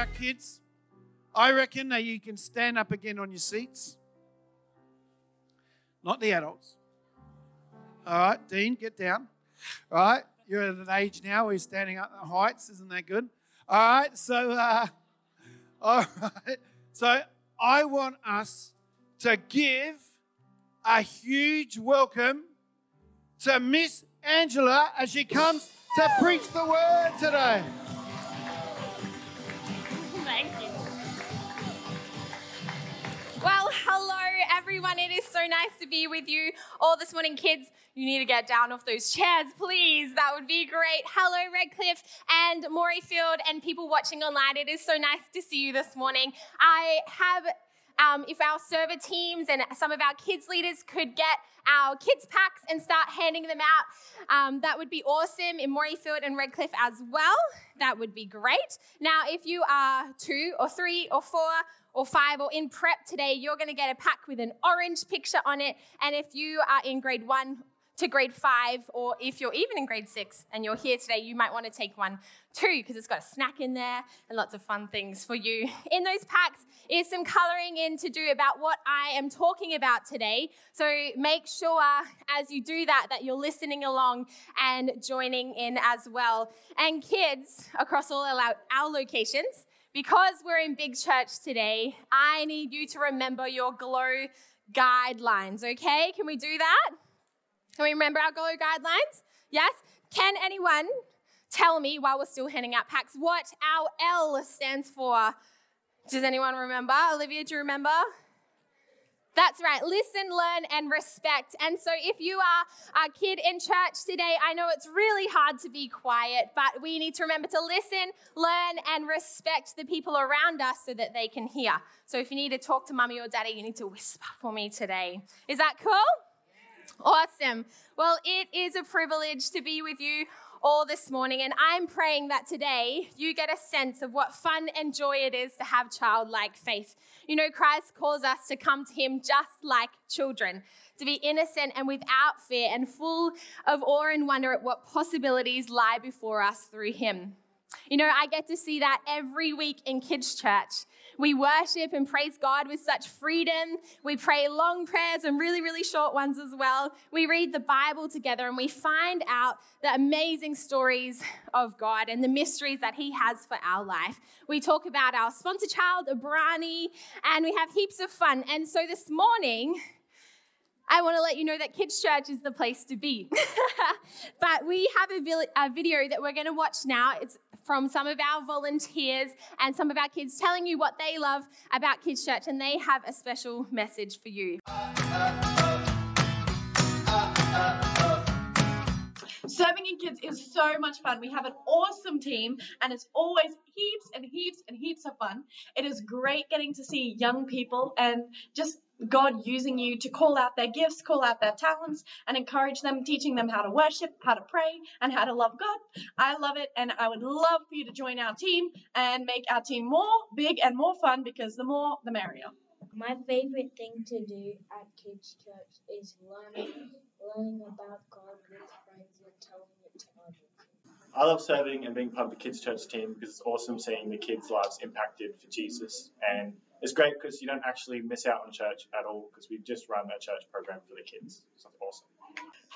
our kids, I reckon that you can stand up again on your seats. Not the adults. All right, Dean, get down. All right, you're at an age now where you're standing up at the heights. Isn't that good? All right, so, uh, all right. So I want us to give a huge welcome to Miss Angela as she comes to preach the word today. Thank you. Well, hello everyone. It is so nice to be with you all this morning. Kids, you need to get down off those chairs, please. That would be great. Hello, Redcliffe and Morayfield and people watching online. It is so nice to see you this morning. I have um, if our server teams and some of our kids leaders could get our kids packs and start handing them out, um, that would be awesome in Morayfield and Redcliffe as well. That would be great. Now, if you are two or three or four or five or in prep today, you're going to get a pack with an orange picture on it. And if you are in grade one to grade five, or if you're even in grade six and you're here today, you might want to take one too because it's got a snack in there and lots of fun things for you. In those packs is some coloring in to do about what I am talking about today. So make sure as you do that that you're listening along and joining in as well. And kids across all our, our locations, because we're in big church today, I need you to remember your glow guidelines, okay? Can we do that? Can we remember our glow guidelines? Yes? Can anyone tell me while we're still handing out packs what our L stands for? Does anyone remember? Olivia, do you remember? That's right. Listen, learn, and respect. And so, if you are a kid in church today, I know it's really hard to be quiet, but we need to remember to listen, learn, and respect the people around us so that they can hear. So, if you need to talk to mummy or daddy, you need to whisper for me today. Is that cool? Awesome. Well, it is a privilege to be with you all this morning, and I'm praying that today you get a sense of what fun and joy it is to have childlike faith. You know, Christ calls us to come to Him just like children, to be innocent and without fear and full of awe and wonder at what possibilities lie before us through Him. You know, I get to see that every week in kids' church. We worship and praise God with such freedom. We pray long prayers and really, really short ones as well. We read the Bible together and we find out the amazing stories of God and the mysteries that He has for our life. We talk about our sponsor child, Abrani, and we have heaps of fun. And so this morning, I want to let you know that Kids Church is the place to be. but we have a, video that we're going to watch now. It's from some of our volunteers and some of our kids telling you what they love about Kids Church, and they have a special message for you. Serving in kids is so much fun. We have an awesome team, and it's always heaps and heaps and heaps of fun. It is great getting to see young people and just God using you to call out their gifts, call out their talents, and encourage them, teaching them how to worship, how to pray, and how to love God. I love it, and I would love for you to join our team and make our team more big and more fun because the more, the merrier. My favorite thing to do at Kids Church is learning, learning about God with friends and telling it to others. I love serving and being part of the kids' church team because it's awesome seeing the kids' lives impacted for Jesus. And it's great because you don't actually miss out on church at all because we just run a church program for the kids. So it's awesome.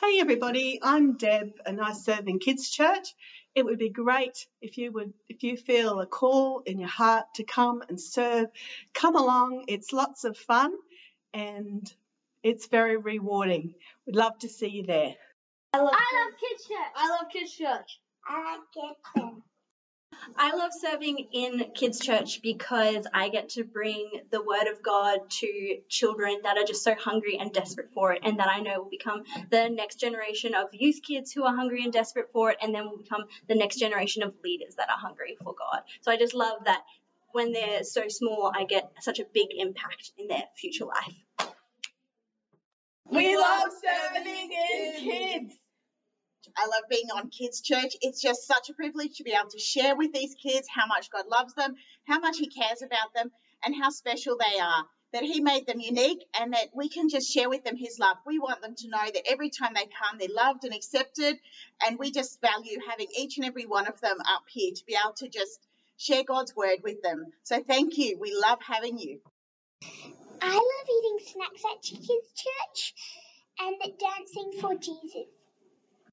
Hey everybody, I'm Deb and I serve in Kids Church. It would be great if you would if you feel a call in your heart to come and serve, come along. It's lots of fun and it's very rewarding. We'd love to see you there. I love, I love Kids Church. I love Kids Church. I like Kids Church. I love serving in kids' church because I get to bring the word of God to children that are just so hungry and desperate for it, and that I know will become the next generation of youth kids who are hungry and desperate for it, and then will become the next generation of leaders that are hungry for God. So I just love that when they're so small, I get such a big impact in their future life. We love serving in kids. I love being on Kids Church. It's just such a privilege to be able to share with these kids how much God loves them, how much He cares about them, and how special they are. That He made them unique and that we can just share with them His love. We want them to know that every time they come, they're loved and accepted. And we just value having each and every one of them up here to be able to just share God's word with them. So thank you. We love having you. I love eating snacks at Chicken's Church and dancing for Jesus.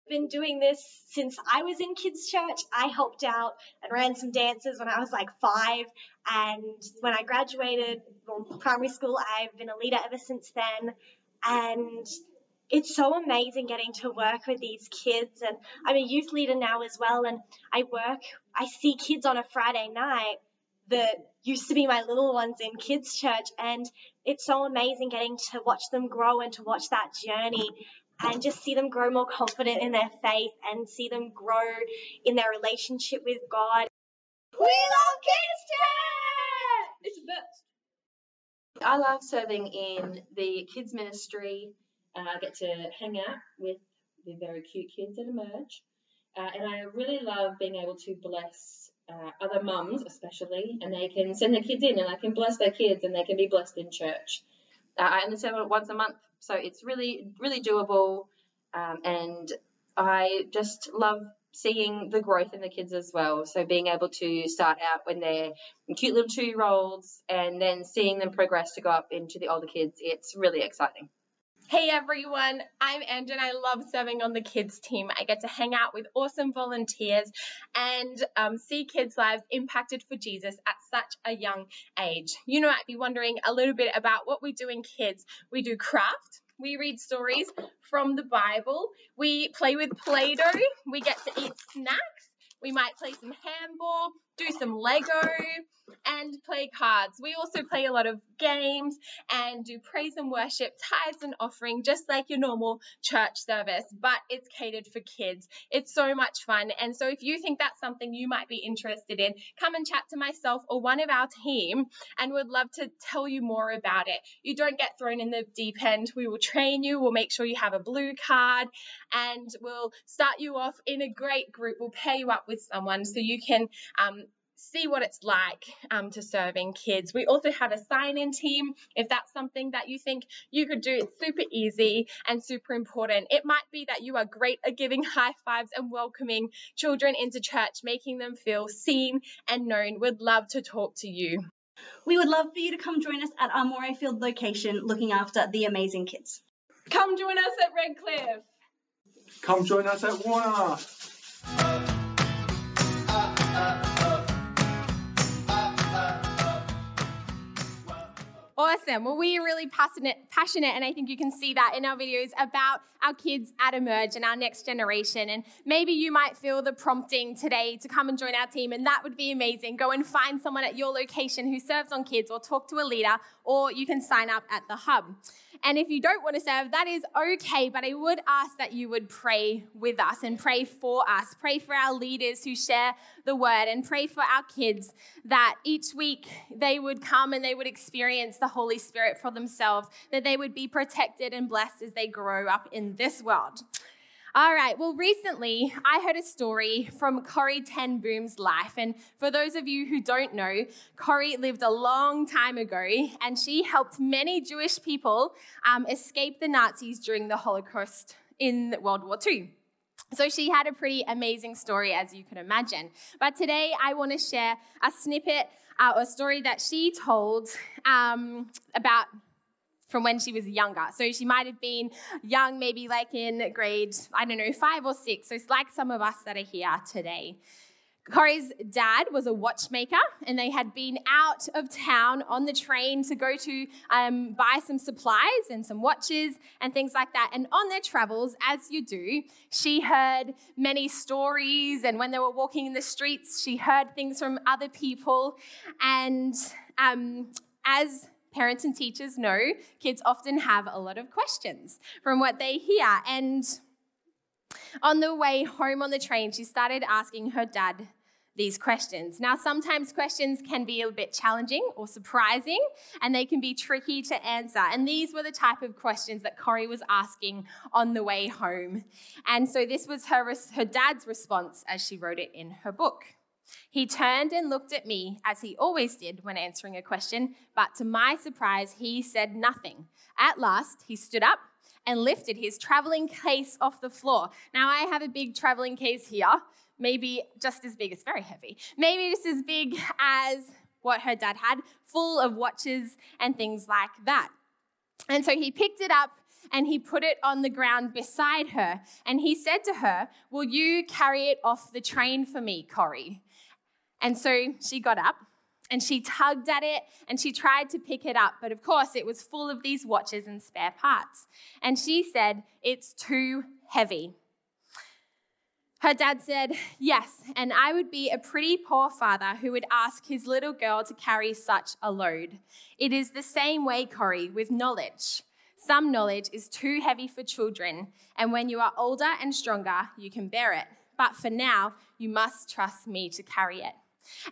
Been doing this since I was in kids' church. I helped out and ran some dances when I was like five. And when I graduated from primary school, I've been a leader ever since then. And it's so amazing getting to work with these kids. And I'm a youth leader now as well. And I work, I see kids on a Friday night that used to be my little ones in kids' church. And it's so amazing getting to watch them grow and to watch that journey and just see them grow more confident in their faith and see them grow in their relationship with God. We love Kids Church! It's the best. I love serving in the kids ministry. Uh, I get to hang out with the very cute kids at Emerge. Uh, and I really love being able to bless uh, other mums, especially, and they can send their kids in and I can bless their kids and they can be blessed in church. Uh, I only serve once a month, so it's really, really doable. Um, and I just love seeing the growth in the kids as well. So being able to start out when they're cute little two year olds and then seeing them progress to go up into the older kids, it's really exciting. Hey everyone, I'm Andrew and I love serving on the kids team. I get to hang out with awesome volunteers and um, see kids' lives impacted for Jesus at such a young age. You might be wondering a little bit about what we do in kids. We do craft, we read stories from the Bible, we play with Play Doh, we get to eat snacks, we might play some handball, do some Lego, and play cards. We also play a lot of games and do praise and worship, tithes and offering, just like your normal church service, but it's catered for kids. It's so much fun. And so if you think that's something you might be interested in, come and chat to myself or one of our team and we'd love to tell you more about it. You don't get thrown in the deep end. We will train you, we'll make sure you have a blue card, and we'll start you off in a great group. We'll pair you up with someone so you can um, see what it's like um, to serving kids. We also have a sign in team if that's something that you think you could do. It's super easy and super important. It might be that you are great at giving high fives and welcoming children into church, making them feel seen and known. We'd love to talk to you. We would love for you to come join us at our Morayfield location looking after the amazing kids. Come join us at Redcliffe. Come join us at Warner. Awesome. Well, we are really passionate, passionate, and I think you can see that in our videos about our kids at Emerge and our next generation. And maybe you might feel the prompting today to come and join our team, and that would be amazing. Go and find someone at your location who serves on kids, or talk to a leader, or you can sign up at the hub. And if you don't want to serve, that is okay, but I would ask that you would pray with us and pray for us. Pray for our leaders who share the word and pray for our kids that each week they would come and they would experience the Holy Spirit for themselves, that they would be protected and blessed as they grow up in this world. All right, well, recently I heard a story from Corrie Ten Boom's life. And for those of you who don't know, Corrie lived a long time ago and she helped many Jewish people um, escape the Nazis during the Holocaust in World War II. So she had a pretty amazing story, as you can imagine. But today I want to share a snippet uh, a story that she told um, about from when she was younger. So she might have been young, maybe like in grade, I don't know, five or six. So it's like some of us that are here today. Corrie's dad was a watchmaker, and they had been out of town on the train to go to um, buy some supplies and some watches and things like that. And on their travels, as you do, she heard many stories. And when they were walking in the streets, she heard things from other people. And um, as parents and teachers know, kids often have a lot of questions from what they hear. And on the way home on the train, she started asking her dad these questions. Now, sometimes questions can be a bit challenging or surprising, and they can be tricky to answer. And these were the type of questions that Corrie was asking on the way home. And so, this was her, her dad's response as she wrote it in her book. He turned and looked at me, as he always did when answering a question, but to my surprise, he said nothing. At last, he stood up and lifted his traveling case off the floor. Now, I have a big traveling case here. maybe just as big, it's very heavy, maybe just as big as what her dad had, full of watches and things like that. And so he picked it up and he put it on the ground beside her. And he said to her, Will you carry it off the train for me, Corrie? And so she got up and she tugged at it and she tried to pick it up. But of course, it was full of these watches and spare parts. And she said, It's too heavy. Her dad said, Yes, and I would be a pretty poor father who would ask his little girl to carry such a load. It is the same way, Corrie, with knowledge. Some knowledge is too heavy for children, and when you are older and stronger, you can bear it. But for now, you must trust me to carry it.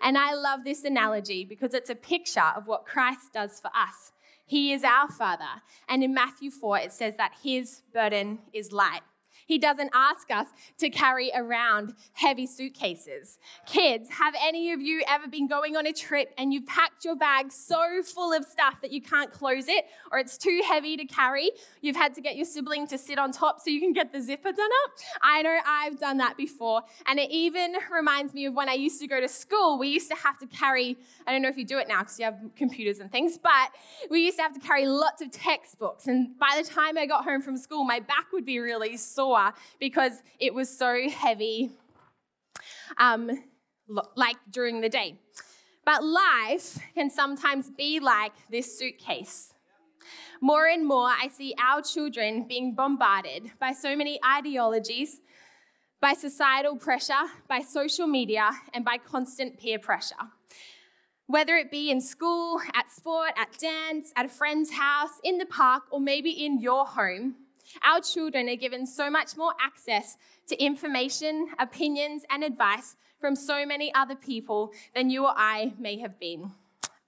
And I love this analogy because it's a picture of what Christ does for us. He is our Father. And in Matthew 4, it says that his burden is light. He doesn't ask us to carry around heavy suitcases. Kids, have any of you ever been going on a trip and you've packed your bag so full of stuff that you can't close it or it's too heavy to carry? You've had to get your sibling to sit on top so you can get the zipper done up? I know I've done that before. And it even reminds me of when I used to go to school. We used to have to carry, I don't know if you do it now because you have computers and things, but we used to have to carry lots of textbooks. And by the time I got home from school, my back would be really sore because it was so heavy, um, like during the day. But life can sometimes be like this suitcase. More and more, I see our children being bombarded by so many ideologies, by societal pressure, by social media, and by constant peer pressure. Whether it be in school, at sport, at dance, at a friend's house, in the park, or maybe in your home, our children are given so much more access to information, opinions, and advice from so many other people than you or I may have been.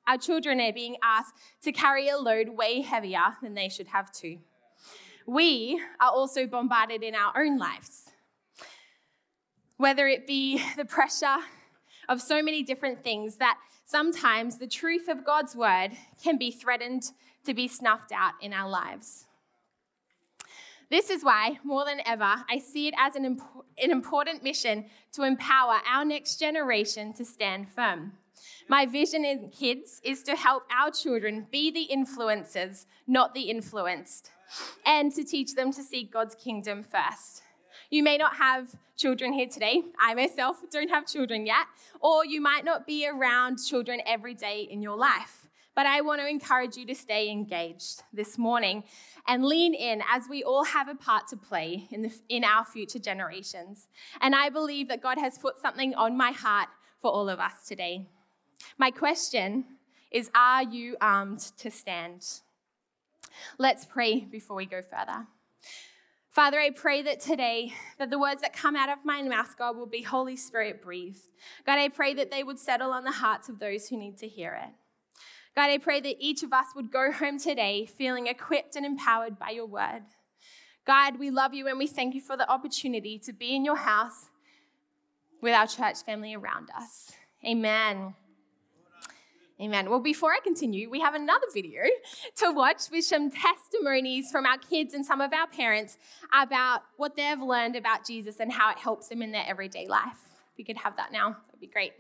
Our children are being asked to carry a load way heavier than they should have to. We are also bombarded in our own lives. Whether it be the pressure of so many different things that sometimes the truth of God's word can be threatened to be snuffed out in our lives. This is why, more than ever, I see it as an, imp- an important mission to empower our next generation to stand firm. My vision in kids is to help our children be the influencers, not the influenced, and to teach them to seek God's kingdom first. You may not have children here today. I myself don't have children yet. Or you might not be around children every day in your life. But I want to encourage you to stay engaged this morning and lean in as we all have a part to play in, the, in our future generations. And I believe that God has put something on my heart for all of us today. My question is Are you armed to stand? Let's pray before we go further. Father, I pray that today that the words that come out of my mouth, God, will be Holy Spirit breathed. God, I pray that they would settle on the hearts of those who need to hear it. God, I pray that each of us would go home today feeling equipped and empowered by your word. God, we love you and we thank you for the opportunity to be in your house with our church family around us. Amen. Amen. Well, before I continue, we have another video to watch with some testimonies from our kids and some of our parents about what they've learned about Jesus and how it helps them in their everyday life. If we could have that now, that would be great.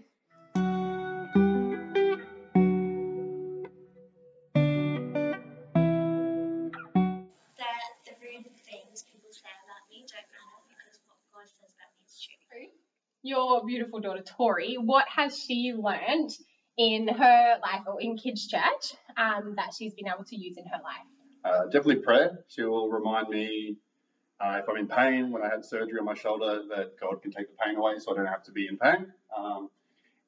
Your beautiful daughter Tori, what has she learned in her life or in kids' church um, that she's been able to use in her life? Uh, definitely prayer. She will remind me uh, if I'm in pain when I had surgery on my shoulder that God can take the pain away so I don't have to be in pain. Um,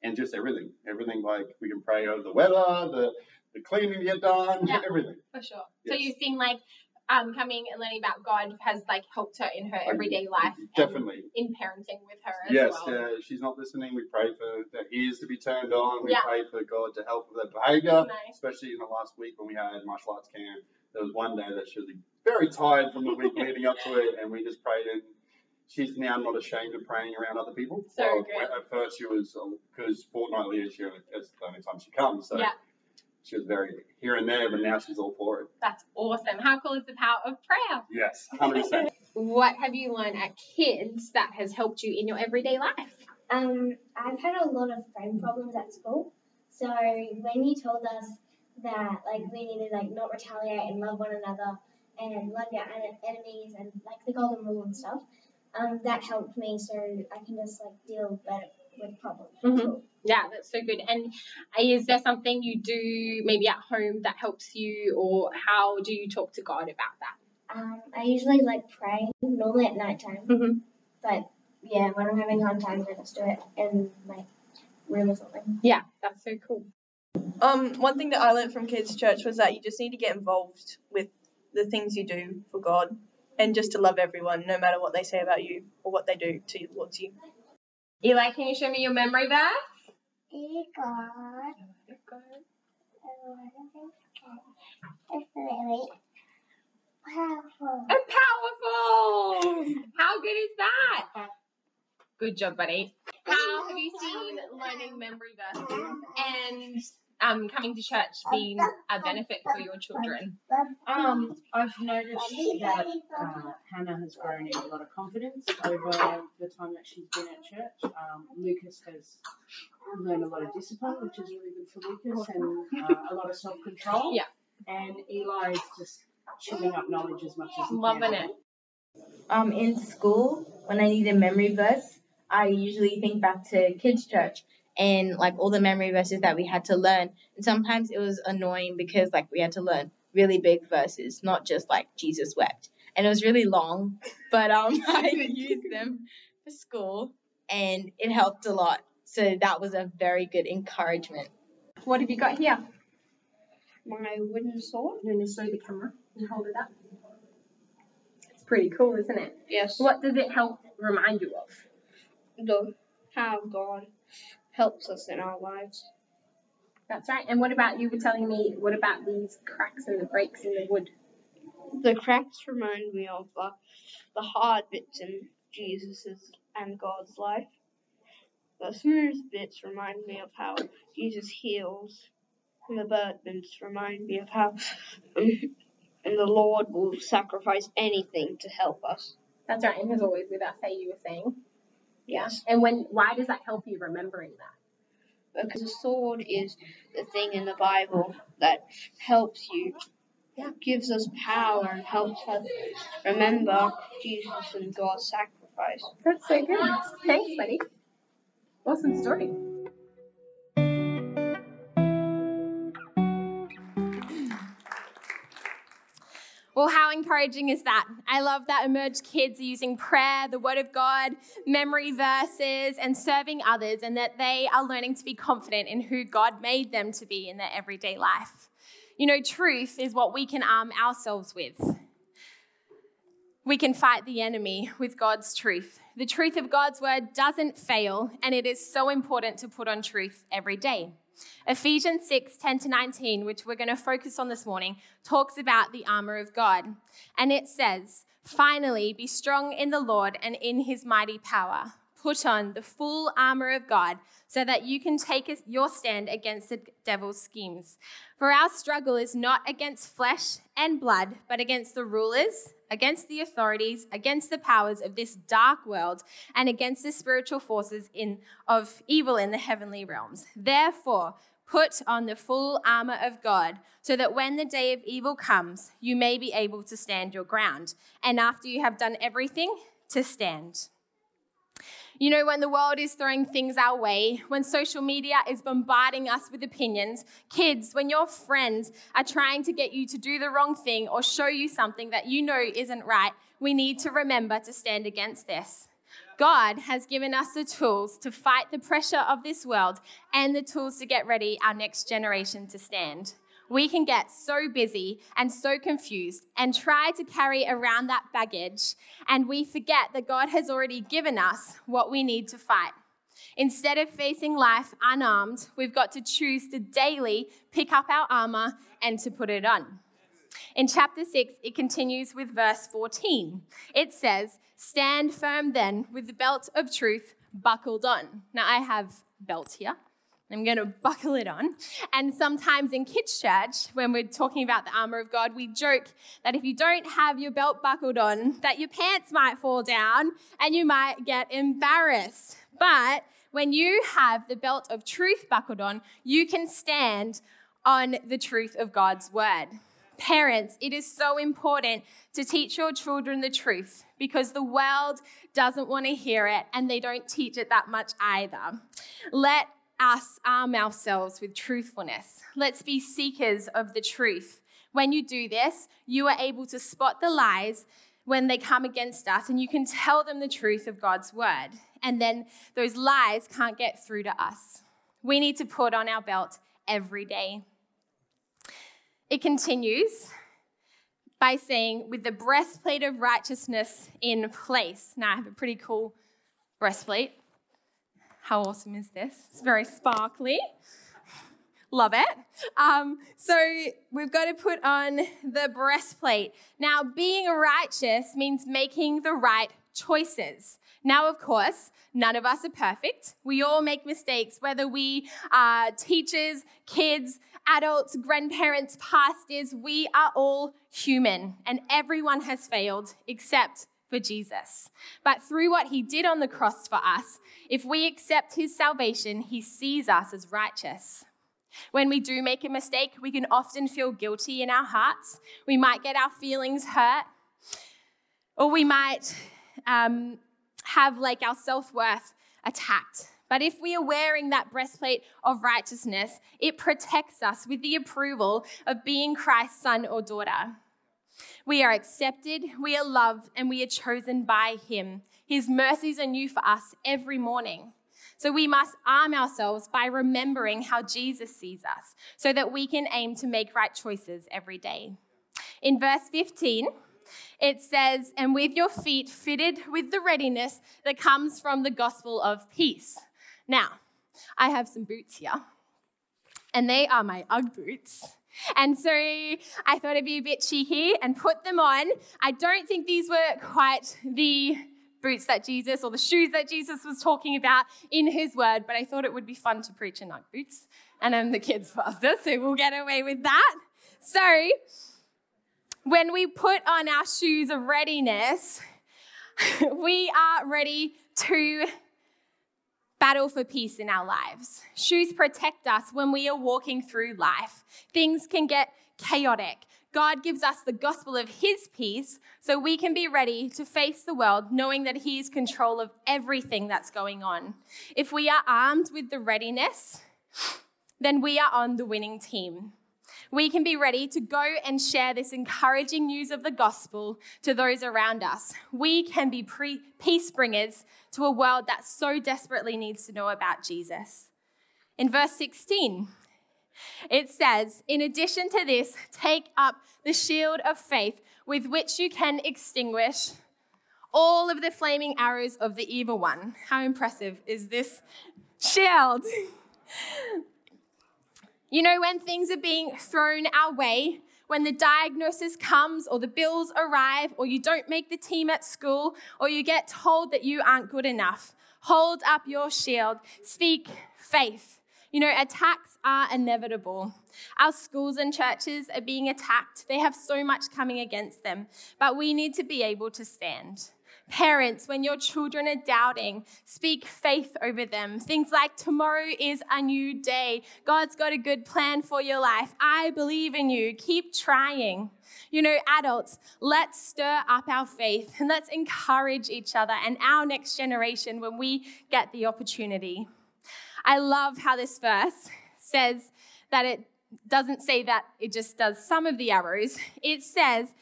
and just everything, everything like we can pray over the weather, the the cleaning to get done, yeah, everything. For sure. Yes. So you've seen like um, coming and learning about God has like helped her in her everyday life. Definitely. In parenting with her yes, well. yeah. She's not listening. We pray for their ears to be turned on. We yeah. pray for God to help with their behaviour, nice. especially in the last week when we had martial arts camp. There was one day that she was very tired from the week leading up to it, and we just prayed and she's now not ashamed of praying around other people. So well, good. At first, she was because fortnightly is she, it's the only time she comes. So yeah she was very here and there, but now she's all for it. That's awesome. How cool is the power of prayer? Yes, 100%. what have you learned at kids that has helped you in your everyday life? Um, I've had a lot of friend problems at school. So when you told us that like we need to like not retaliate and love one another and love your en- enemies and like the golden rule and stuff, um, that helped me so I can just like deal better with problems. at Mhm. school. Yeah, that's so good. And is there something you do maybe at home that helps you, or how do you talk to God about that? Um, I usually like pray normally at night time, Mhm. but yeah, when I'm having hard times, I just do it in my room or something. Yeah, that's so cool. Um, one thing that I learned from kids' church was that you just need to get involved with the things you do for God, and just to love everyone, no matter what they say about you or what they do towards you. Eli, can you show me your memory verse? God, it's really powerful. And powerful. How good is that? Good job, buddy. How have you seen learning memory verses and um, coming to church being a benefit for your children? Um, I've noticed that uh, Hannah has grown in a lot of confidence over the time that she's been at church. Um, Lucas has learned a lot of discipline, which is really good for Lucas, and uh, a lot of self control. Yeah. And Eli is just chewing up knowledge as much as he Loving can. it. Um, in school, when I need a memory verse, I usually think back to kids' church and like all the memory verses that we had to learn. And sometimes it was annoying because like we had to learn really big verses, not just like Jesus wept. And it was really long, but um, I used them for school and it helped a lot. So that was a very good encouragement. What have you got here? My wooden sword. I'm going to show the camera and hold it up. It's pretty cool, isn't it? Yes. What does it help remind you of? The how God helps us in our lives. That's right. And what about you were telling me? What about these cracks and the breaks in the wood? The cracks remind me of uh, the hard bits in Jesus's and God's life. The smooth bits remind me of how Jesus heals, and the bird bits remind me of how um, and the Lord will sacrifice anything to help us. That's right. And He's always with us. Hey, you were saying. Yes. And when? Why does that help you remembering that? Because the sword is the thing in the Bible that helps you, gives us power, and helps us remember Jesus and God's sacrifice. That's so good. Thanks, buddy. Awesome story. Well, how encouraging is that? I love that Emerge kids are using prayer, the Word of God, memory verses, and serving others, and that they are learning to be confident in who God made them to be in their everyday life. You know, truth is what we can arm ourselves with. We can fight the enemy with God's truth. The truth of God's word doesn't fail, and it is so important to put on truth every day. Ephesians 6 10 to 19, which we're going to focus on this morning, talks about the armor of God. And it says, Finally, be strong in the Lord and in his mighty power. Put on the full armor of God so that you can take your stand against the devil's schemes. For our struggle is not against flesh and blood, but against the rulers, against the authorities, against the powers of this dark world, and against the spiritual forces in, of evil in the heavenly realms. Therefore, put on the full armor of God, so that when the day of evil comes, you may be able to stand your ground. And after you have done everything, to stand. You know, when the world is throwing things our way, when social media is bombarding us with opinions, kids, when your friends are trying to get you to do the wrong thing or show you something that you know isn't right, we need to remember to stand against this. God has given us the tools to fight the pressure of this world and the tools to get ready our next generation to stand. We can get so busy and so confused and try to carry around that baggage, and we forget that God has already given us what we need to fight. Instead of facing life unarmed, we've got to choose to daily pick up our armor and to put it on. In chapter 6, it continues with verse 14. It says, Stand firm then with the belt of truth buckled on. Now, I have belt here. I'm going to buckle it on. And sometimes in kids' church, when we're talking about the armor of God, we joke that if you don't have your belt buckled on, that your pants might fall down and you might get embarrassed. But when you have the belt of truth buckled on, you can stand on the truth of God's word. Parents, it is so important to teach your children the truth because the world doesn't want to hear it and they don't teach it that much either. Let us arm ourselves with truthfulness. Let's be seekers of the truth. When you do this, you are able to spot the lies when they come against us, and you can tell them the truth of God's word. And then those lies can't get through to us. We need to put on our belt every day. It continues by saying, with the breastplate of righteousness in place. Now, I have a pretty cool breastplate. How awesome is this? It's very sparkly. Love it. Um, so we've got to put on the breastplate. Now, being righteous means making the right choices. Now, of course, none of us are perfect. We all make mistakes, whether we are teachers, kids, adults, grandparents, pastors. We are all human, and everyone has failed except for Jesus. But through what he did on the cross for us, if we accept his salvation, he sees us as righteous. When we do make a mistake, we can often feel guilty in our hearts. We might get our feelings hurt, or we might um, have like our self worth attacked. But if we are wearing that breastplate of righteousness, it protects us with the approval of being Christ's son or daughter. We are accepted, we are loved, and we are chosen by Him. His mercies are new for us every morning. So we must arm ourselves by remembering how Jesus sees us so that we can aim to make right choices every day. In verse 15, it says, And with your feet fitted with the readiness that comes from the gospel of peace. Now, I have some boots here, and they are my Ugg boots. And so I thought it'd be a bit cheeky and put them on. I don't think these were quite the boots that Jesus or the shoes that Jesus was talking about in his word, but I thought it would be fun to preach in Ugg boots. And I'm the kids' pastor, so we'll get away with that. So when we put on our shoes of readiness, we are ready to battle for peace in our lives. Shoes protect us when we are walking through life. Things can get chaotic. God gives us the gospel of His peace so we can be ready to face the world knowing that He is control of everything that's going on. If we are armed with the readiness, then we are on the winning team we can be ready to go and share this encouraging news of the gospel to those around us. We can be pre- peace bringers to a world that so desperately needs to know about Jesus. In verse 16, it says, In addition to this, take up the shield of faith with which you can extinguish all of the flaming arrows of the evil one. How impressive is this shield? You know, when things are being thrown our way, when the diagnosis comes or the bills arrive or you don't make the team at school or you get told that you aren't good enough, hold up your shield, speak faith. You know, attacks are inevitable. Our schools and churches are being attacked. They have so much coming against them, but we need to be able to stand. Parents, when your children are doubting, speak faith over them. Things like, tomorrow is a new day. God's got a good plan for your life. I believe in you. Keep trying. You know, adults, let's stir up our faith and let's encourage each other and our next generation when we get the opportunity. I love how this verse says that it doesn't say that it just does some of the arrows. It says,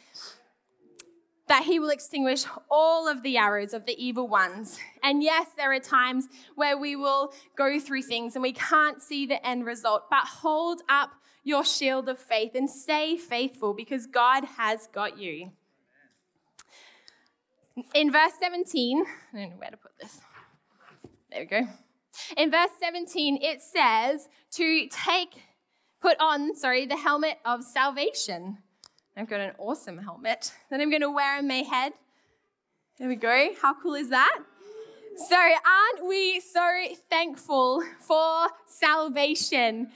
that he will extinguish all of the arrows of the evil ones. And yes, there are times where we will go through things and we can't see the end result, but hold up your shield of faith and stay faithful because God has got you. In verse 17, I don't know where to put this. There we go. In verse 17, it says to take, put on, sorry, the helmet of salvation. I've got an awesome helmet that I'm going to wear on my head. There we go. How cool is that? So, aren't we so thankful for salvation?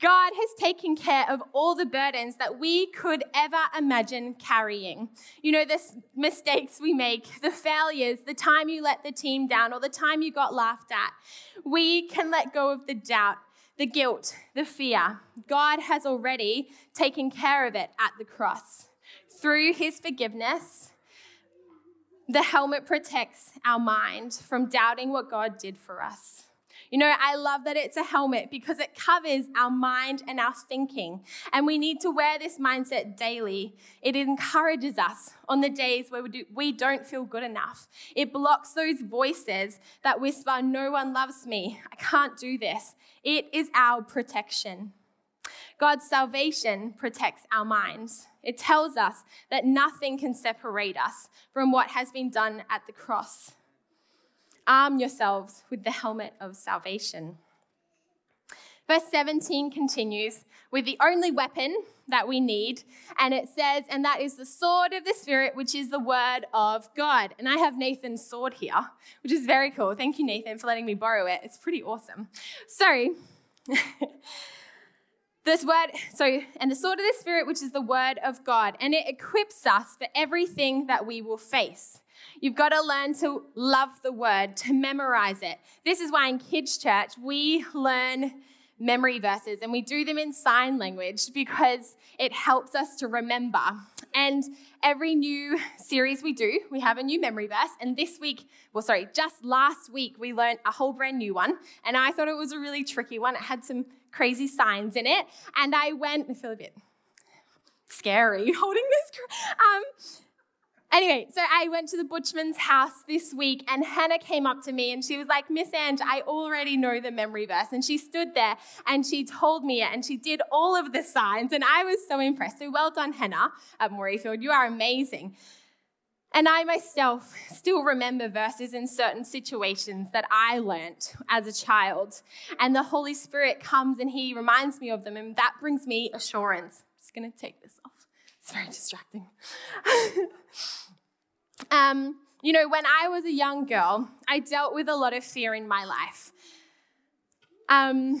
God has taken care of all the burdens that we could ever imagine carrying. You know, the mistakes we make, the failures, the time you let the team down, or the time you got laughed at. We can let go of the doubt, the guilt, the fear. God has already taken care of it at the cross. Through his forgiveness, the helmet protects our mind from doubting what God did for us. You know, I love that it's a helmet because it covers our mind and our thinking. And we need to wear this mindset daily. It encourages us on the days where we, do, we don't feel good enough. It blocks those voices that whisper, No one loves me. I can't do this. It is our protection. God's salvation protects our minds. It tells us that nothing can separate us from what has been done at the cross. Arm yourselves with the helmet of salvation. Verse 17 continues with the only weapon that we need, and it says, and that is the sword of the Spirit, which is the word of God. And I have Nathan's sword here, which is very cool. Thank you, Nathan, for letting me borrow it. It's pretty awesome. So, this word, so, and the sword of the Spirit, which is the word of God, and it equips us for everything that we will face. You've got to learn to love the word, to memorize it. This is why in kids' church we learn memory verses and we do them in sign language because it helps us to remember. And every new series we do, we have a new memory verse. And this week, well, sorry, just last week, we learned a whole brand new one. And I thought it was a really tricky one. It had some crazy signs in it. And I went, I feel a bit scary holding this. Um, anyway, so I went to the Butchman's house this week, and Hannah came up to me and she was like, Miss Ange, I already know the memory verse. And she stood there and she told me it, and she did all of the signs, and I was so impressed. So well done, Hannah at Morayfield. You are amazing. And I myself still remember verses in certain situations that I learnt as a child. And the Holy Spirit comes and He reminds me of them, and that brings me assurance. I'm just going to take this off, it's very distracting. um, you know, when I was a young girl, I dealt with a lot of fear in my life. Um,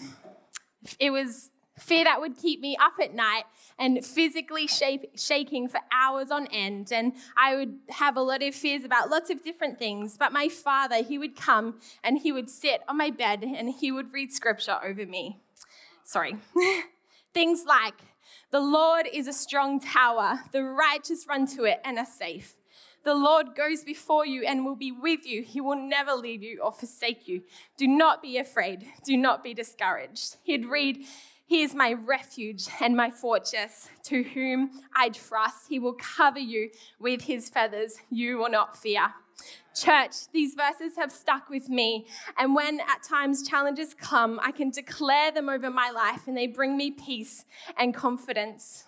it was fear that would keep me up at night and physically shaking for hours on end. And I would have a lot of fears about lots of different things. But my father, he would come and he would sit on my bed and he would read scripture over me. Sorry. things like, the Lord is a strong tower, the righteous run to it and are safe. The Lord goes before you and will be with you. He will never leave you or forsake you. Do not be afraid. Do not be discouraged. He'd read he is my refuge and my fortress, to whom I trust. He will cover you with his feathers. You will not fear. Church, these verses have stuck with me, and when at times challenges come, I can declare them over my life and they bring me peace and confidence.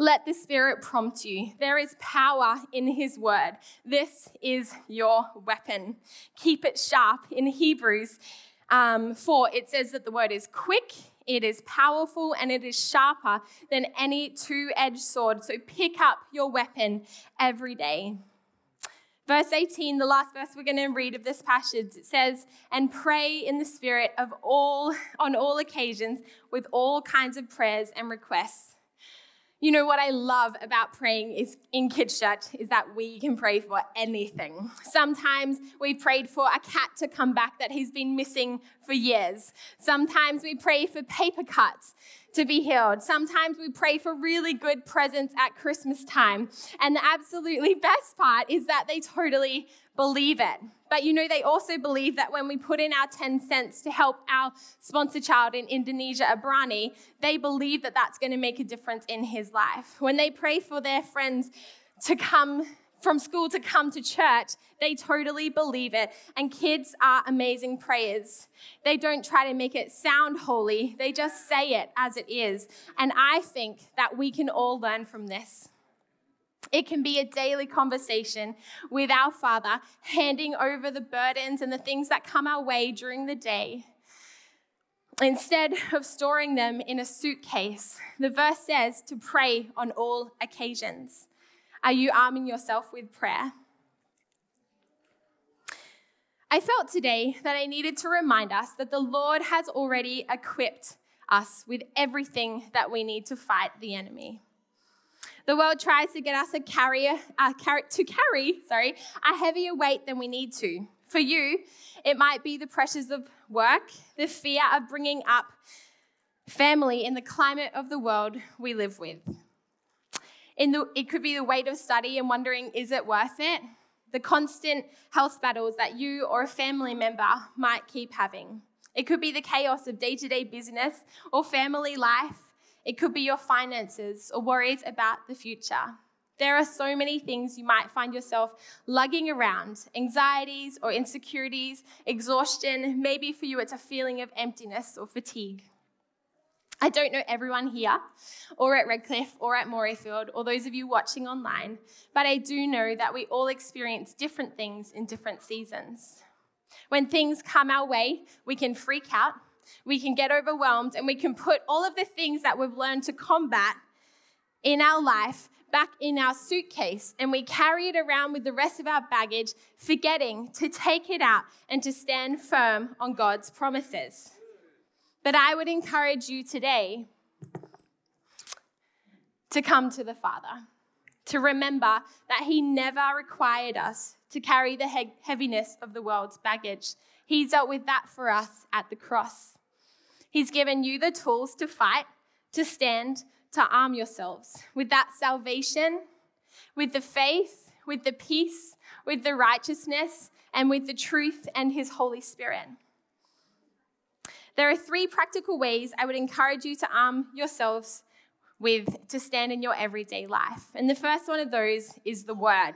Let the Spirit prompt you. There is power in His word. This is your weapon. Keep it sharp. In Hebrews, um, 4, it says that the word is quick, it is powerful, and it is sharper than any two edged sword. So pick up your weapon every day. Verse 18, the last verse we're going to read of this passage, it says, and pray in the spirit of all on all occasions with all kinds of prayers and requests. You know what I love about praying is in Kids Church is that we can pray for anything. Sometimes we prayed for a cat to come back that he's been missing for years. Sometimes we pray for paper cuts to be healed. Sometimes we pray for really good presents at Christmas time. And the absolutely best part is that they totally believe it. But you know, they also believe that when we put in our 10 cents to help our sponsor child in Indonesia, Abrani, they believe that that's going to make a difference in his life. When they pray for their friends to come from school to come to church, they totally believe it. And kids are amazing prayers. They don't try to make it sound holy, they just say it as it is. And I think that we can all learn from this. It can be a daily conversation with our Father, handing over the burdens and the things that come our way during the day. Instead of storing them in a suitcase, the verse says to pray on all occasions. Are you arming yourself with prayer? I felt today that I needed to remind us that the Lord has already equipped us with everything that we need to fight the enemy. The world tries to get us a carrier, to carry, sorry, a heavier weight than we need to. For you, it might be the pressures of work, the fear of bringing up family in the climate of the world we live with. In the, it could be the weight of study and wondering, is it worth it? The constant health battles that you or a family member might keep having. It could be the chaos of day to day business or family life it could be your finances or worries about the future. There are so many things you might find yourself lugging around anxieties or insecurities, exhaustion. Maybe for you, it's a feeling of emptiness or fatigue. I don't know everyone here, or at Redcliffe, or at Morayfield, or those of you watching online, but I do know that we all experience different things in different seasons. When things come our way, we can freak out, we can get overwhelmed and we can put all of the things that we've learned to combat in our life back in our suitcase and we carry it around with the rest of our baggage, forgetting to take it out and to stand firm on God's promises. But I would encourage you today to come to the Father, to remember that He never required us to carry the heaviness of the world's baggage. He dealt with that for us at the cross. He's given you the tools to fight, to stand, to arm yourselves with that salvation, with the faith, with the peace, with the righteousness, and with the truth and His Holy Spirit. There are three practical ways I would encourage you to arm yourselves with to stand in your everyday life. And the first one of those is the Word.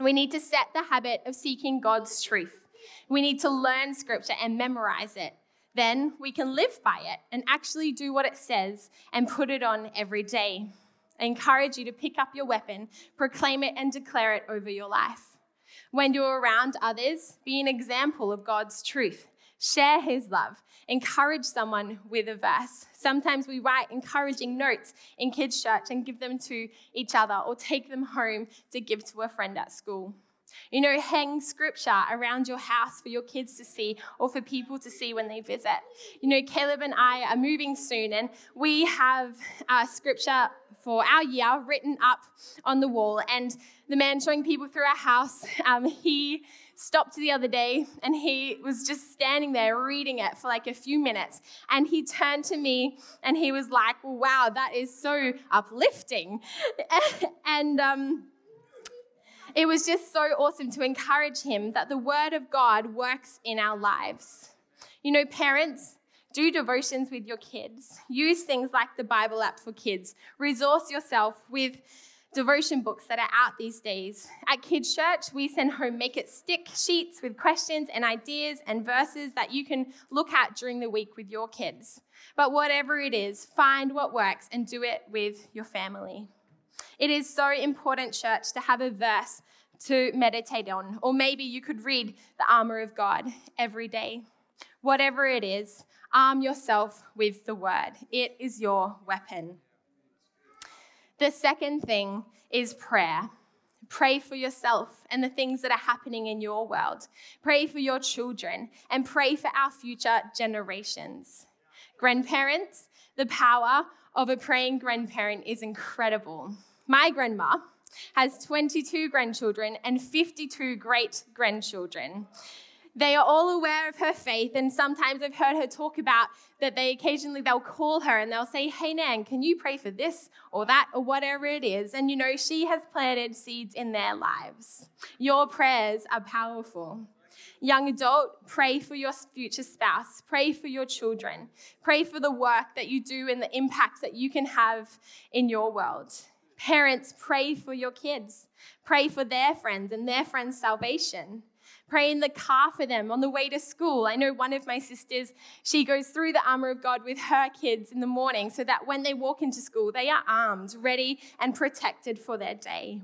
We need to set the habit of seeking God's truth. We need to learn Scripture and memorize it then we can live by it and actually do what it says and put it on every day. I encourage you to pick up your weapon, proclaim it, and declare it over your life. When you're around others, be an example of God's truth. Share his love. Encourage someone with a verse. Sometimes we write encouraging notes in kids' church and give them to each other or take them home to give to a friend at school. You know, hang scripture around your house for your kids to see or for people to see when they visit. You know, Caleb and I are moving soon, and we have uh, scripture for our year written up on the wall. And the man showing people through our house, um, he stopped the other day and he was just standing there reading it for like a few minutes. And he turned to me and he was like, Wow, that is so uplifting. and, um, it was just so awesome to encourage him that the Word of God works in our lives. You know, parents, do devotions with your kids. Use things like the Bible app for kids. Resource yourself with devotion books that are out these days. At Kids Church, we send home make it stick sheets with questions and ideas and verses that you can look at during the week with your kids. But whatever it is, find what works and do it with your family. It is so important, church, to have a verse to meditate on. Or maybe you could read the armor of God every day. Whatever it is, arm yourself with the word. It is your weapon. The second thing is prayer. Pray for yourself and the things that are happening in your world. Pray for your children and pray for our future generations. Grandparents, the power of a praying grandparent is incredible. My grandma has 22 grandchildren and 52 great grandchildren. They are all aware of her faith, and sometimes I've heard her talk about that they occasionally they'll call her and they'll say, Hey Nan, can you pray for this or that or whatever it is? And you know, she has planted seeds in their lives. Your prayers are powerful. Young adult, pray for your future spouse. Pray for your children. Pray for the work that you do and the impacts that you can have in your world. Parents, pray for your kids. Pray for their friends and their friends' salvation. Pray in the car for them on the way to school. I know one of my sisters, she goes through the armor of God with her kids in the morning so that when they walk into school, they are armed, ready, and protected for their day.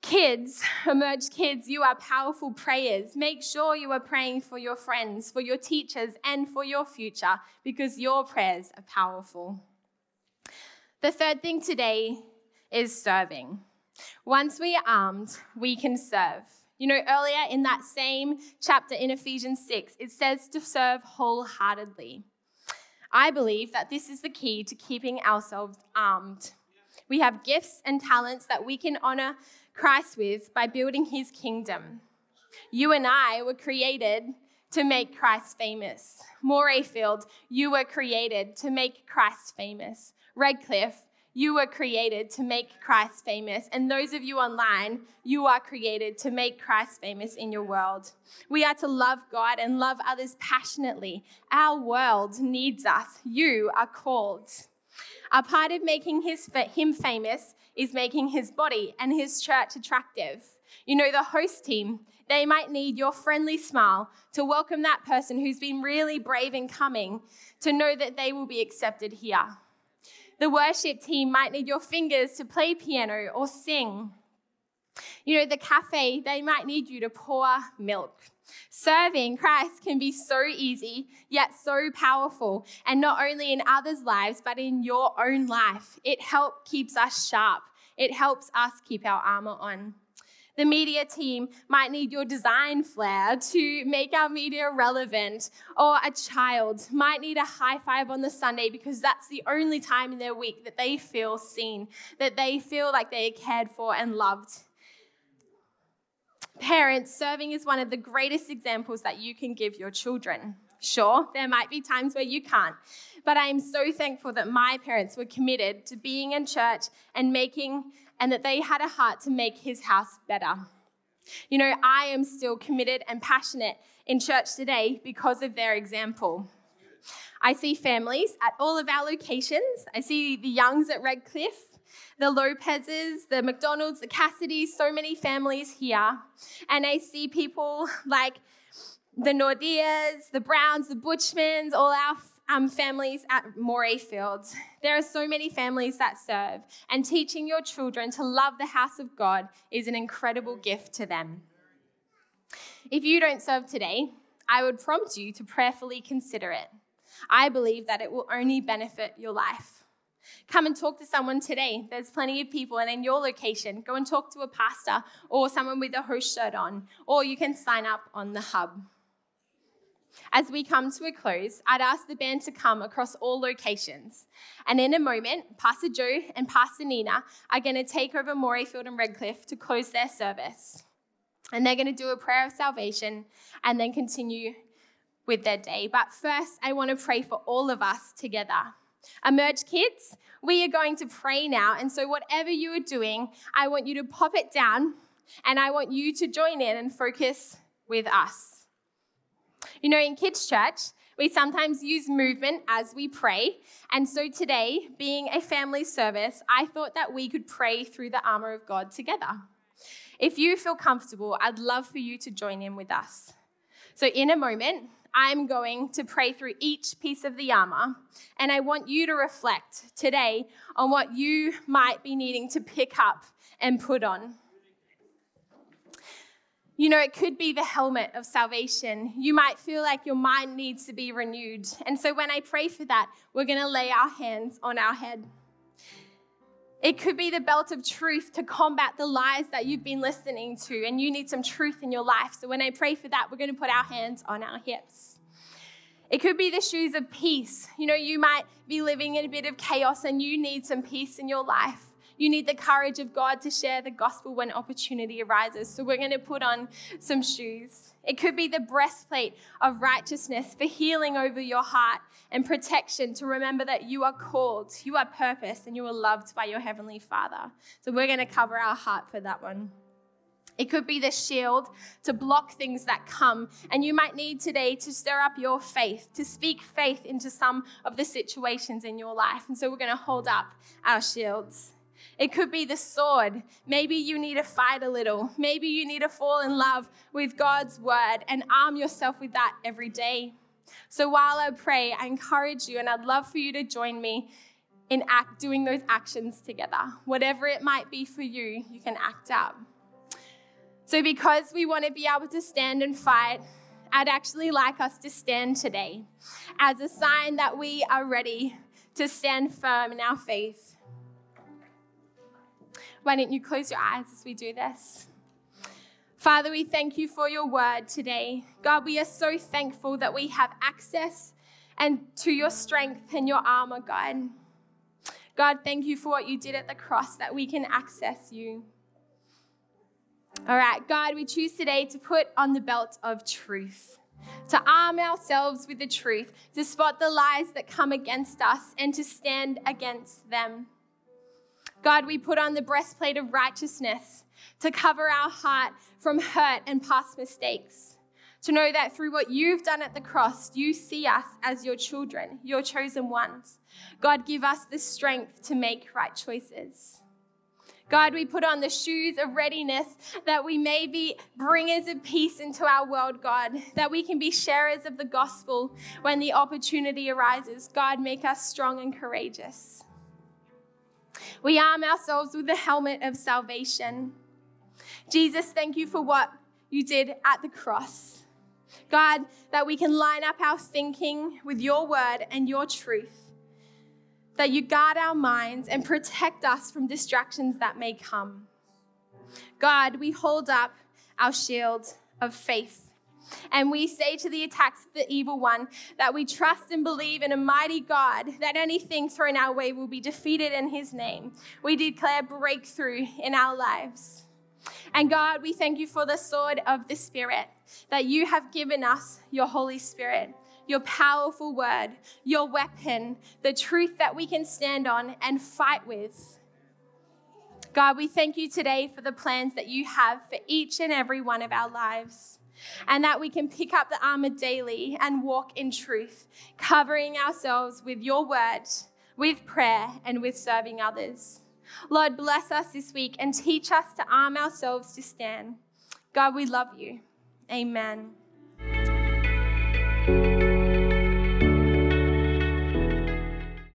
Kids, emerge kids, you are powerful prayers. Make sure you are praying for your friends, for your teachers, and for your future because your prayers are powerful. The third thing today is serving. Once we are armed, we can serve. You know, earlier in that same chapter in Ephesians 6, it says to serve wholeheartedly. I believe that this is the key to keeping ourselves armed. We have gifts and talents that we can honor Christ with by building his kingdom. You and I were created to make Christ famous. Morayfield, you were created to make Christ famous. Redcliffe, you were created to make Christ famous. And those of you online, you are created to make Christ famous in your world. We are to love God and love others passionately. Our world needs us. You are called. A part of making his, him famous is making his body and his church attractive. You know, the host team, they might need your friendly smile to welcome that person who's been really brave in coming to know that they will be accepted here. The worship team might need your fingers to play piano or sing. You know, the cafe, they might need you to pour milk. Serving Christ can be so easy, yet so powerful, and not only in others' lives, but in your own life. It helps keeps us sharp. It helps us keep our armor on. The media team might need your design flair to make our media relevant, or a child might need a high five on the Sunday because that's the only time in their week that they feel seen, that they feel like they are cared for and loved. Parents, serving is one of the greatest examples that you can give your children. Sure, there might be times where you can't, but I am so thankful that my parents were committed to being in church and making and that they had a heart to make his house better. You know, I am still committed and passionate in church today because of their example. I see families at all of our locations. I see the Youngs at Redcliffe, the Lopez's, the McDonald's, the Cassidys, so many families here. And I see people like the Nordias, the Browns, the Butchmans, all our um, families at Morayfields. There are so many families that serve, and teaching your children to love the house of God is an incredible gift to them. If you don't serve today, I would prompt you to prayerfully consider it. I believe that it will only benefit your life. Come and talk to someone today. There's plenty of people, and in your location, go and talk to a pastor or someone with a host shirt on, or you can sign up on the hub. As we come to a close, I'd ask the band to come across all locations. And in a moment, Pastor Joe and Pastor Nina are going to take over Morayfield and Redcliffe to close their service. And they're going to do a prayer of salvation and then continue with their day. But first, I want to pray for all of us together. Emerge kids, we are going to pray now. And so, whatever you are doing, I want you to pop it down and I want you to join in and focus with us. You know, in kids' church, we sometimes use movement as we pray. And so today, being a family service, I thought that we could pray through the armor of God together. If you feel comfortable, I'd love for you to join in with us. So, in a moment, I'm going to pray through each piece of the armor, and I want you to reflect today on what you might be needing to pick up and put on. You know, it could be the helmet of salvation. You might feel like your mind needs to be renewed. And so when I pray for that, we're going to lay our hands on our head. It could be the belt of truth to combat the lies that you've been listening to, and you need some truth in your life. So when I pray for that, we're going to put our hands on our hips. It could be the shoes of peace. You know, you might be living in a bit of chaos and you need some peace in your life. You need the courage of God to share the gospel when opportunity arises. So we're going to put on some shoes. It could be the breastplate of righteousness for healing over your heart and protection to remember that you are called, you are purposed, and you are loved by your Heavenly Father. So we're going to cover our heart for that one. It could be the shield to block things that come. And you might need today to stir up your faith, to speak faith into some of the situations in your life. And so we're going to hold up our shields. It could be the sword. Maybe you need to fight a little. Maybe you need to fall in love with God's word and arm yourself with that every day. So while I pray, I encourage you and I'd love for you to join me in act, doing those actions together. Whatever it might be for you, you can act out. So, because we want to be able to stand and fight, I'd actually like us to stand today as a sign that we are ready to stand firm in our faith. Why don't you close your eyes as we do this? Father, we thank you for your word today. God, we are so thankful that we have access and to your strength and your armor, God. God, thank you for what you did at the cross that we can access you. All right, God, we choose today to put on the belt of truth, to arm ourselves with the truth, to spot the lies that come against us and to stand against them. God, we put on the breastplate of righteousness to cover our heart from hurt and past mistakes. To know that through what you've done at the cross, you see us as your children, your chosen ones. God, give us the strength to make right choices. God, we put on the shoes of readiness that we may be bringers of peace into our world, God, that we can be sharers of the gospel when the opportunity arises. God, make us strong and courageous. We arm ourselves with the helmet of salvation. Jesus, thank you for what you did at the cross. God, that we can line up our thinking with your word and your truth. That you guard our minds and protect us from distractions that may come. God, we hold up our shield of faith. And we say to the attacks of the evil one that we trust and believe in a mighty God, that anything thrown our way will be defeated in his name. We declare breakthrough in our lives. And God, we thank you for the sword of the Spirit, that you have given us your Holy Spirit, your powerful word, your weapon, the truth that we can stand on and fight with. God, we thank you today for the plans that you have for each and every one of our lives. And that we can pick up the armor daily and walk in truth, covering ourselves with your word, with prayer, and with serving others. Lord, bless us this week and teach us to arm ourselves to stand. God, we love you. Amen.